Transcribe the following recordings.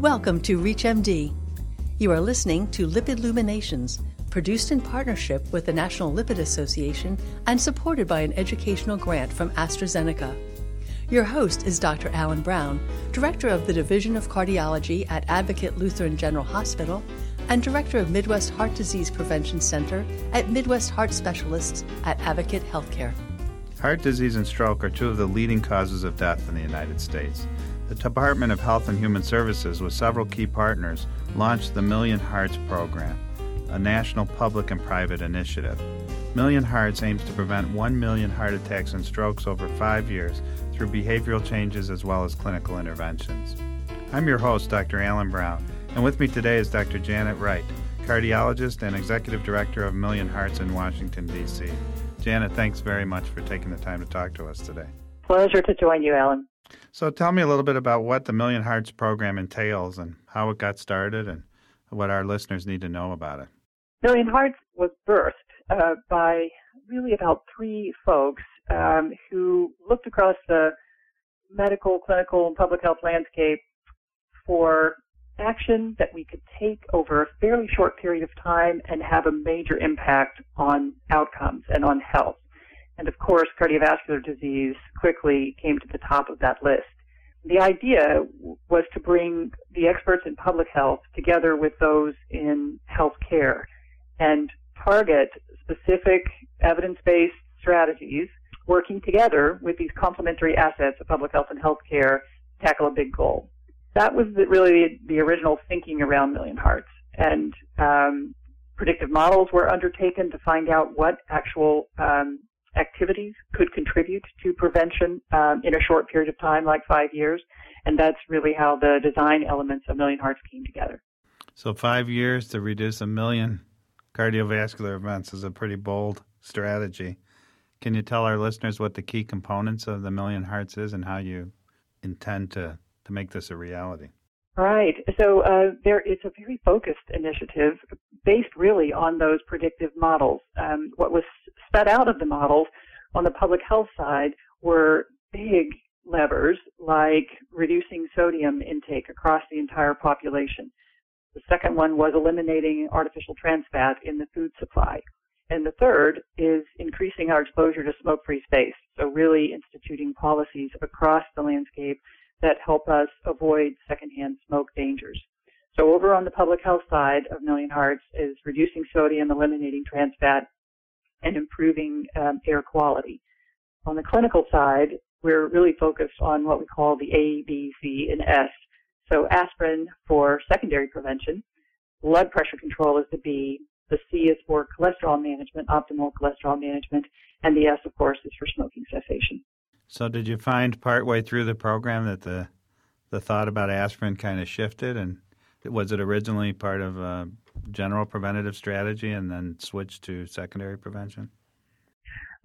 Welcome to ReachMD. You are listening to Lipid Luminations, produced in partnership with the National Lipid Association and supported by an educational grant from AstraZeneca. Your host is Dr. Alan Brown, Director of the Division of Cardiology at Advocate Lutheran General Hospital and Director of Midwest Heart Disease Prevention Center at Midwest Heart Specialists at Advocate Healthcare. Heart disease and stroke are two of the leading causes of death in the United States. The Department of Health and Human Services, with several key partners, launched the Million Hearts Program, a national public and private initiative. Million Hearts aims to prevent 1 million heart attacks and strokes over five years through behavioral changes as well as clinical interventions. I'm your host, Dr. Alan Brown, and with me today is Dr. Janet Wright, cardiologist and executive director of Million Hearts in Washington, D.C. Janet, thanks very much for taking the time to talk to us today. Pleasure to join you, Alan. So tell me a little bit about what the Million Hearts program entails and how it got started and what our listeners need to know about it. Million Hearts was birthed uh, by really about three folks um, who looked across the medical, clinical, and public health landscape for action that we could take over a fairly short period of time and have a major impact on outcomes and on health. And of course, cardiovascular disease quickly came to the top of that list. The idea was to bring the experts in public health together with those in health care and target specific evidence-based strategies working together with these complementary assets of public health and healthcare to tackle a big goal. That was the, really the original thinking around Million Hearts. And um, predictive models were undertaken to find out what actual um, activities could contribute to prevention um, in a short period of time, like five years. And that's really how the design elements of Million Hearts came together. So, five years to reduce a million cardiovascular events is a pretty bold strategy. Can you tell our listeners what the key components of the Million Hearts is and how you intend to, to make this a reality? Right. So uh, there, it's a very focused initiative based really on those predictive models. Um, what was sped out of the models on the public health side were big levers like reducing sodium intake across the entire population. The second one was eliminating artificial trans fat in the food supply. And the third is increasing our exposure to smoke-free space. So really instituting policies across the landscape that help us avoid secondhand smoke dangers. So over on the public health side of Million Hearts is reducing sodium, eliminating trans fat, and improving um, air quality. On the clinical side, we're really focused on what we call the A, B, C, and S. So aspirin for secondary prevention, blood pressure control is the B, the C is for cholesterol management, optimal cholesterol management, and the S, of course, is for smoking cessation. So, did you find partway through the program that the the thought about aspirin kind of shifted, and was it originally part of a general preventative strategy and then switched to secondary prevention?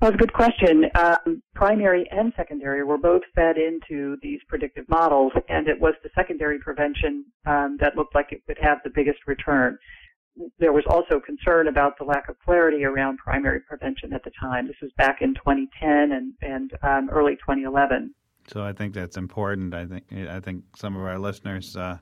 Well, that's a good question. Um, primary and secondary were both fed into these predictive models, and it was the secondary prevention um, that looked like it would have the biggest return. There was also concern about the lack of clarity around primary prevention at the time. This was back in 2010 and, and um, early 2011. So I think that's important. I think I think some of our listeners uh,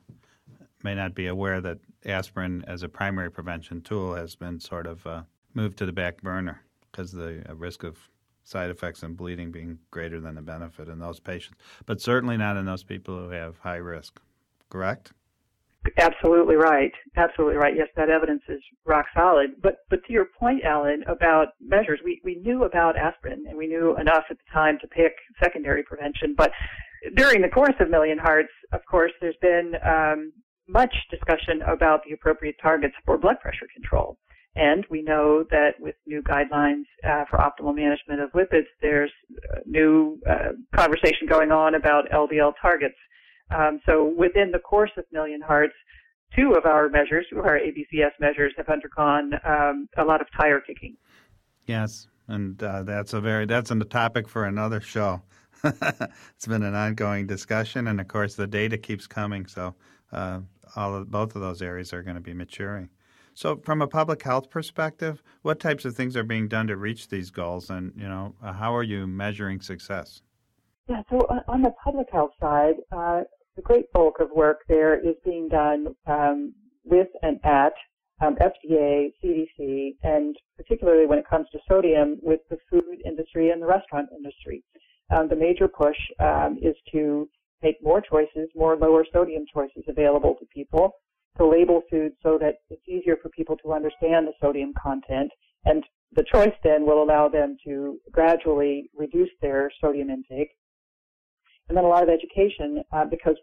may not be aware that aspirin as a primary prevention tool has been sort of uh, moved to the back burner because the uh, risk of side effects and bleeding being greater than the benefit in those patients, but certainly not in those people who have high risk. Correct? Absolutely right. Absolutely right. Yes, that evidence is rock solid. But but to your point, Alan, about measures, we, we knew about aspirin and we knew enough at the time to pick secondary prevention. But during the course of Million Hearts, of course, there's been um, much discussion about the appropriate targets for blood pressure control. And we know that with new guidelines uh, for optimal management of lipids, there's new uh, conversation going on about LDL targets. Um, so within the course of Million Hearts, two of our measures, our ABCS measures, have undergone um, a lot of tire kicking. Yes, and uh, that's a very that's a topic for another show. it's been an ongoing discussion, and of course, the data keeps coming. So, uh, all of, both of those areas are going to be maturing. So, from a public health perspective, what types of things are being done to reach these goals, and you know, how are you measuring success? Yeah, so uh, on the public health side, uh, the great bulk of work there is being done um, with and at um, FDA, CDC, and particularly when it comes to sodium with the food industry and the restaurant industry. Um, the major push um, is to make more choices, more lower sodium choices available to people, to label food so that it's easier for people to understand the sodium content. And the choice then will allow them to gradually reduce their sodium intake. And then a lot of education, uh, because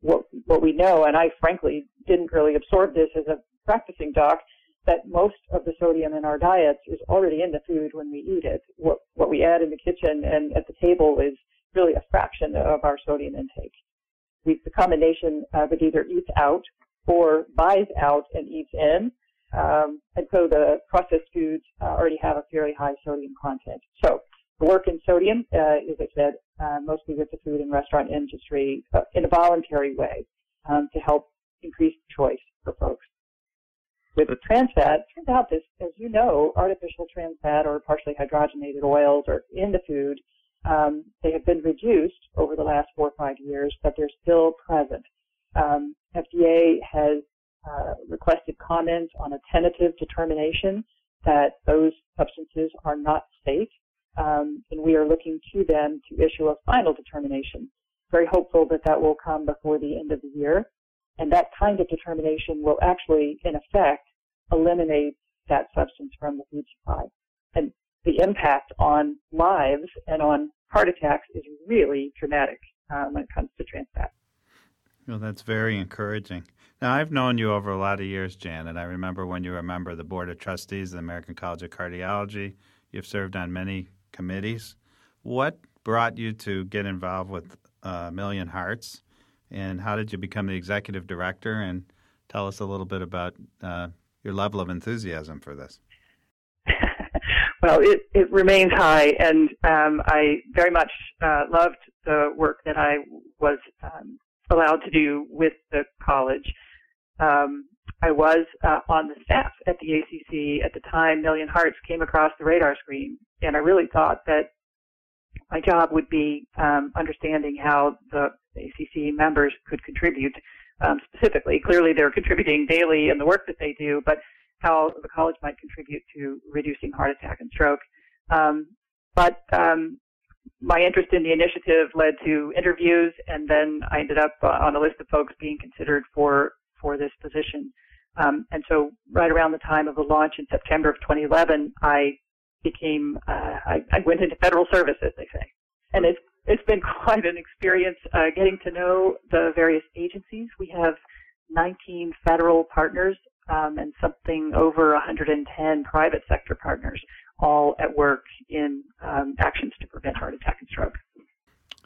what, what we know, and I frankly didn't really absorb this as a practicing doc, that most of the sodium in our diets is already in the food when we eat it. What, what we add in the kitchen and at the table is really a fraction of our sodium intake. We, the combination of it either eats out or buys out and eats in. Um, and so the processed foods uh, already have a fairly high sodium content. So work in sodium, uh, as I said, uh, mostly with the food and restaurant industry uh, in a voluntary way um, to help increase choice for folks. With trans fat, turns out this, as you know, artificial trans fat or partially hydrogenated oils are in the food. Um, they have been reduced over the last four or five years, but they're still present. Um, FDA has uh, requested comments on a tentative determination that those substances are not safe, um, and we are looking to them to issue a final determination. Very hopeful that that will come before the end of the year, and that kind of determination will actually, in effect, eliminate that substance from the food supply. And the impact on lives and on heart attacks is really dramatic uh, when it comes to trans fat. Well, that's very encouraging. Now, I've known you over a lot of years, Janet. I remember when you were a member of the Board of Trustees of the American College of Cardiology. You've served on many committees. What brought you to get involved with uh, Million Hearts, and how did you become the executive director? And tell us a little bit about uh, your level of enthusiasm for this. well, it, it remains high, and um, I very much uh, loved the work that I was um, allowed to do with the college. Um, I was uh, on the staff at the ACC at the time Million Hearts came across the radar screen, and I really thought that my job would be um, understanding how the ACC members could contribute um, specifically. Clearly, they're contributing daily in the work that they do, but how the college might contribute to reducing heart attack and stroke. Um, but um, my interest in the initiative led to interviews, and then I ended up uh, on a list of folks being considered for for this position. Um, and so, right around the time of the launch in September of 2011, I became uh, I, I, went into federal service, as they say, and it's it's been quite an experience uh, getting to know the various agencies. We have 19 federal partners um, and something over 110 private sector partners all at work in um, actions to prevent heart attack and stroke.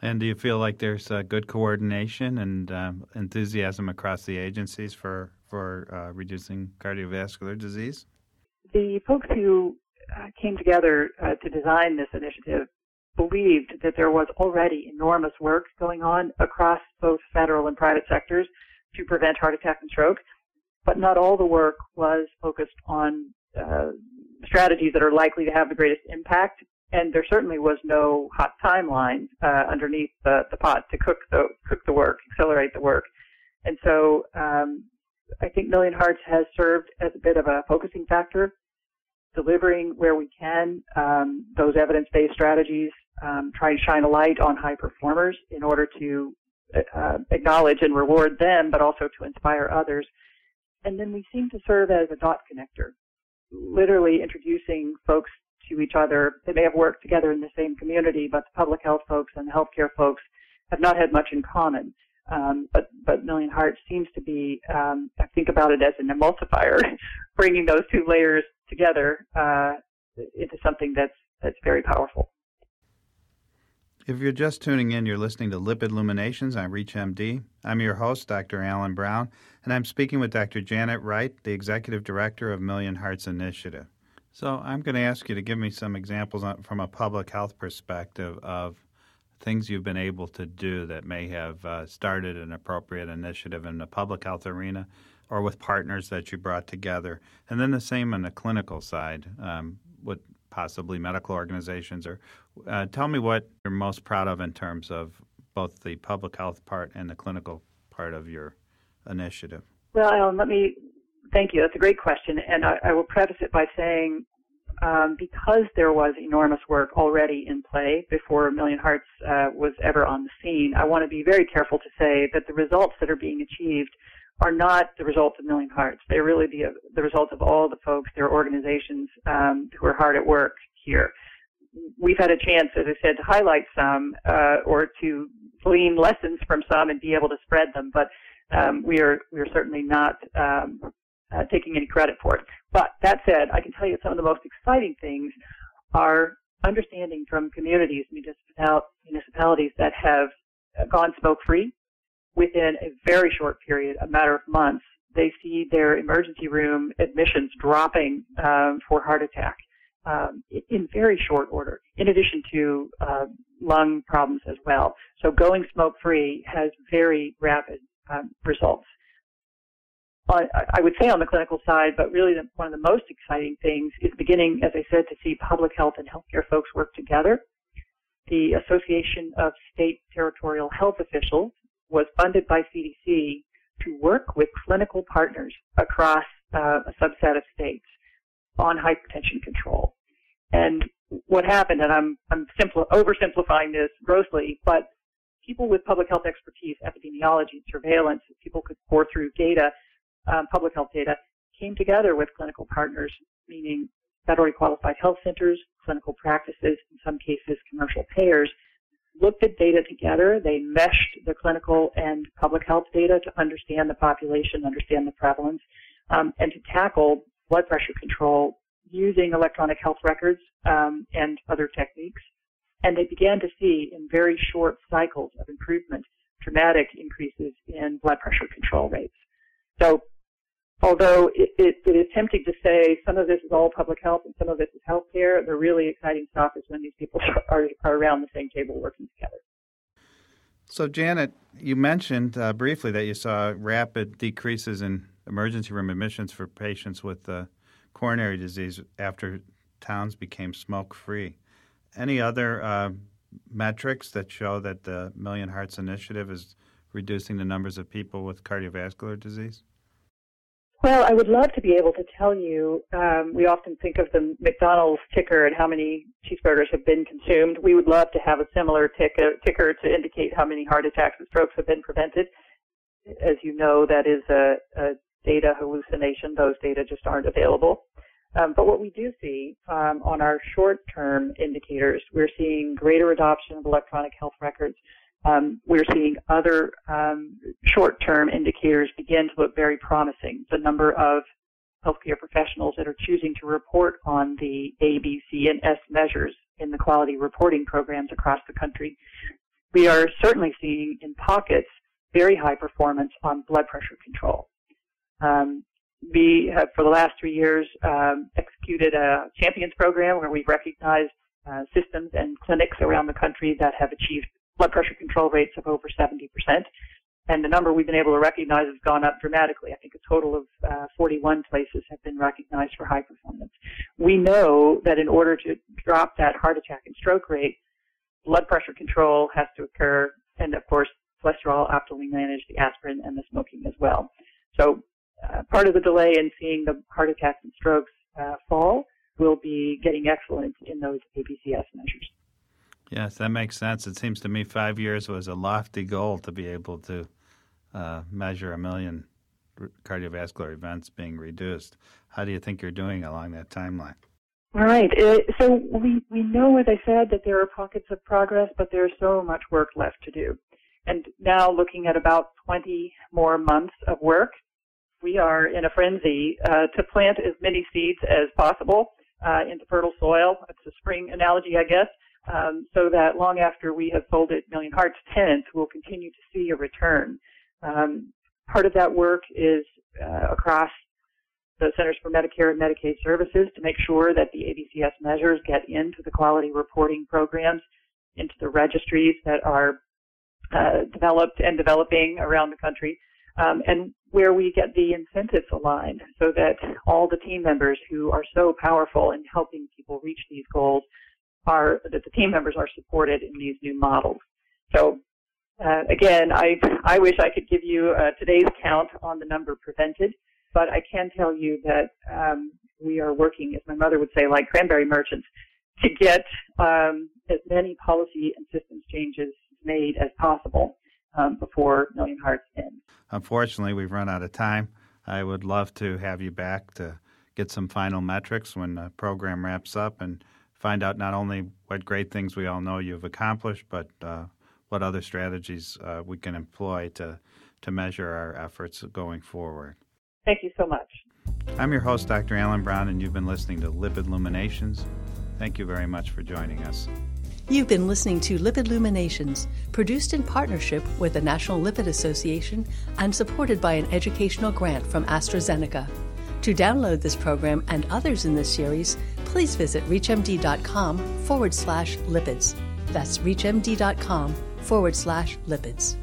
And do you feel like there's uh, good coordination and um, enthusiasm across the agencies for for uh, reducing cardiovascular disease? The folks who uh, came together uh, to design this initiative believed that there was already enormous work going on across both federal and private sectors to prevent heart attack and stroke, but not all the work was focused on uh, strategies that are likely to have the greatest impact. And there certainly was no hot timeline uh, underneath the, the pot to cook the cook the work, accelerate the work. And so um, I think Million Hearts has served as a bit of a focusing factor, delivering where we can um, those evidence-based strategies, um, trying to shine a light on high performers in order to uh, acknowledge and reward them, but also to inspire others. And then we seem to serve as a dot connector literally introducing folks to each other. They may have worked together in the same community, but the public health folks and the healthcare folks have not had much in common. Um, but but Million Hearts seems to be, um, I think about it as an emulsifier, bringing those two layers together uh, into something that's that's very powerful. If you're just tuning in, you're listening to Lipid Luminations on ReachMD. I'm your host, Dr. Alan Brown, and I'm speaking with Dr. Janet Wright, the Executive Director of Million Hearts Initiative. So I'm going to ask you to give me some examples from a public health perspective of things you've been able to do that may have uh, started an appropriate initiative in the public health arena or with partners that you brought together. And then the same on the clinical side. Um, what possibly medical organizations or uh, tell me what you're most proud of in terms of both the public health part and the clinical part of your initiative? Well, Alan, let me thank you. That's a great question, and I, I will preface it by saying um, because there was enormous work already in play before Million Hearts uh, was ever on the scene, I want to be very careful to say that the results that are being achieved are not the results of Million Hearts. They're really the, the results of all the folks, their organizations um, who are hard at work here. We've had a chance, as I said, to highlight some uh, or to glean lessons from some and be able to spread them, but um, we are we are certainly not um, uh, taking any credit for it. But that said, I can tell you some of the most exciting things are understanding from communities, municipalities that have gone smoke free within a very short period, a matter of months. They see their emergency room admissions dropping um, for heart attack um, in very short order, in addition to uh, lung problems as well. So going smoke free has very rapid um, results. I would say on the clinical side, but really the, one of the most exciting things is beginning, as I said, to see public health and healthcare folks work together. The Association of State Territorial Health Officials was funded by CDC to work with clinical partners across uh, a subset of states on hypertension control. And what happened, and I'm, I'm simpl- oversimplifying this grossly, but people with public health expertise, epidemiology, surveillance, people could pore through data um, public health data came together with clinical partners, meaning federally qualified health centers, clinical practices, in some cases commercial payers, looked at data together. They meshed the clinical and public health data to understand the population, understand the prevalence, um, and to tackle blood pressure control using electronic health records um, and other techniques. And they began to see in very short cycles of improvement dramatic increases in blood pressure control rates. So although it, it, it is tempting to say some of this is all public health and some of this is healthcare, the really exciting stuff is when these people are, are around the same table working together. So, Janet, you mentioned uh, briefly that you saw rapid decreases in emergency room admissions for patients with uh, coronary disease after towns became smoke free. Any other uh, metrics that show that the Million Hearts Initiative is reducing the numbers of people with cardiovascular disease? Well, I would love to be able to tell you. Um, we often think of the McDonald's ticker and how many cheeseburgers have been consumed. We would love to have a similar ticker, ticker to indicate how many heart attacks and strokes have been prevented. As you know, that is a, a data hallucination. Those data just aren't available. Um, but what we do see um, on our short-term indicators, we're seeing greater adoption of electronic health records um, we're seeing other um, short-term indicators begin to look very promising. The number of healthcare professionals that are choosing to report on the A, B, C, and S measures in the quality reporting programs across the country. We are certainly seeing in pockets very high performance on blood pressure control. Um, we have, for the last three years, um, executed a champions program where we've recognized uh, systems and clinics around the country that have achieved blood pressure control rates of over 70%. And the number we've been able to recognize has gone up dramatically. I think a total of uh, 41 places have been recognized for high performance. We know that in order to drop that heart attack and stroke rate, blood pressure control has to occur, and of course, cholesterol optimally managed, the aspirin, and the smoking as well. So uh, part of the delay in seeing the heart attacks and strokes uh, fall will be getting excellent in those ABCS measures. Yes, that makes sense. It seems to me five years was a lofty goal to be able to uh, measure a million cardiovascular events being reduced. How do you think you're doing along that timeline? All right. Uh, so we, we know, as I said, that there are pockets of progress, but there's so much work left to do. And now looking at about 20 more months of work, we are in a frenzy uh, to plant as many seeds as possible uh, into fertile soil. It's a spring analogy, I guess um, so that long after we have sold it Million Hearts tenants, we'll continue to see a return. Um, part of that work is uh, across the Centers for Medicare and Medicaid Services to make sure that the ABCS measures get into the quality reporting programs, into the registries that are uh, developed and developing around the country, um, and where we get the incentives aligned so that all the team members who are so powerful in helping people reach these goals are that the team members are supported in these new models. So Uh, again, I, I wish I could give you uh, today's count on the number prevented, but I can tell you that um, we are working, as my mother would say, like cranberry merchants, to get um, as many policy and systems changes made as possible um, before Million Hearts ends. Unfortunately, we've run out of time. I would love to have you back to get some final metrics when the program wraps up and find out not only what great things we all know you've accomplished, but uh, what other strategies uh, we can employ to, to measure our efforts going forward. Thank you so much. I'm your host, Dr. Alan Brown, and you've been listening to Lipid Luminations. Thank you very much for joining us. You've been listening to Lipid Luminations, produced in partnership with the National Lipid Association and supported by an educational grant from AstraZeneca. To download this program and others in this series, please visit reachmd.com forward slash lipids. That's reachmd.com forward slash lipids.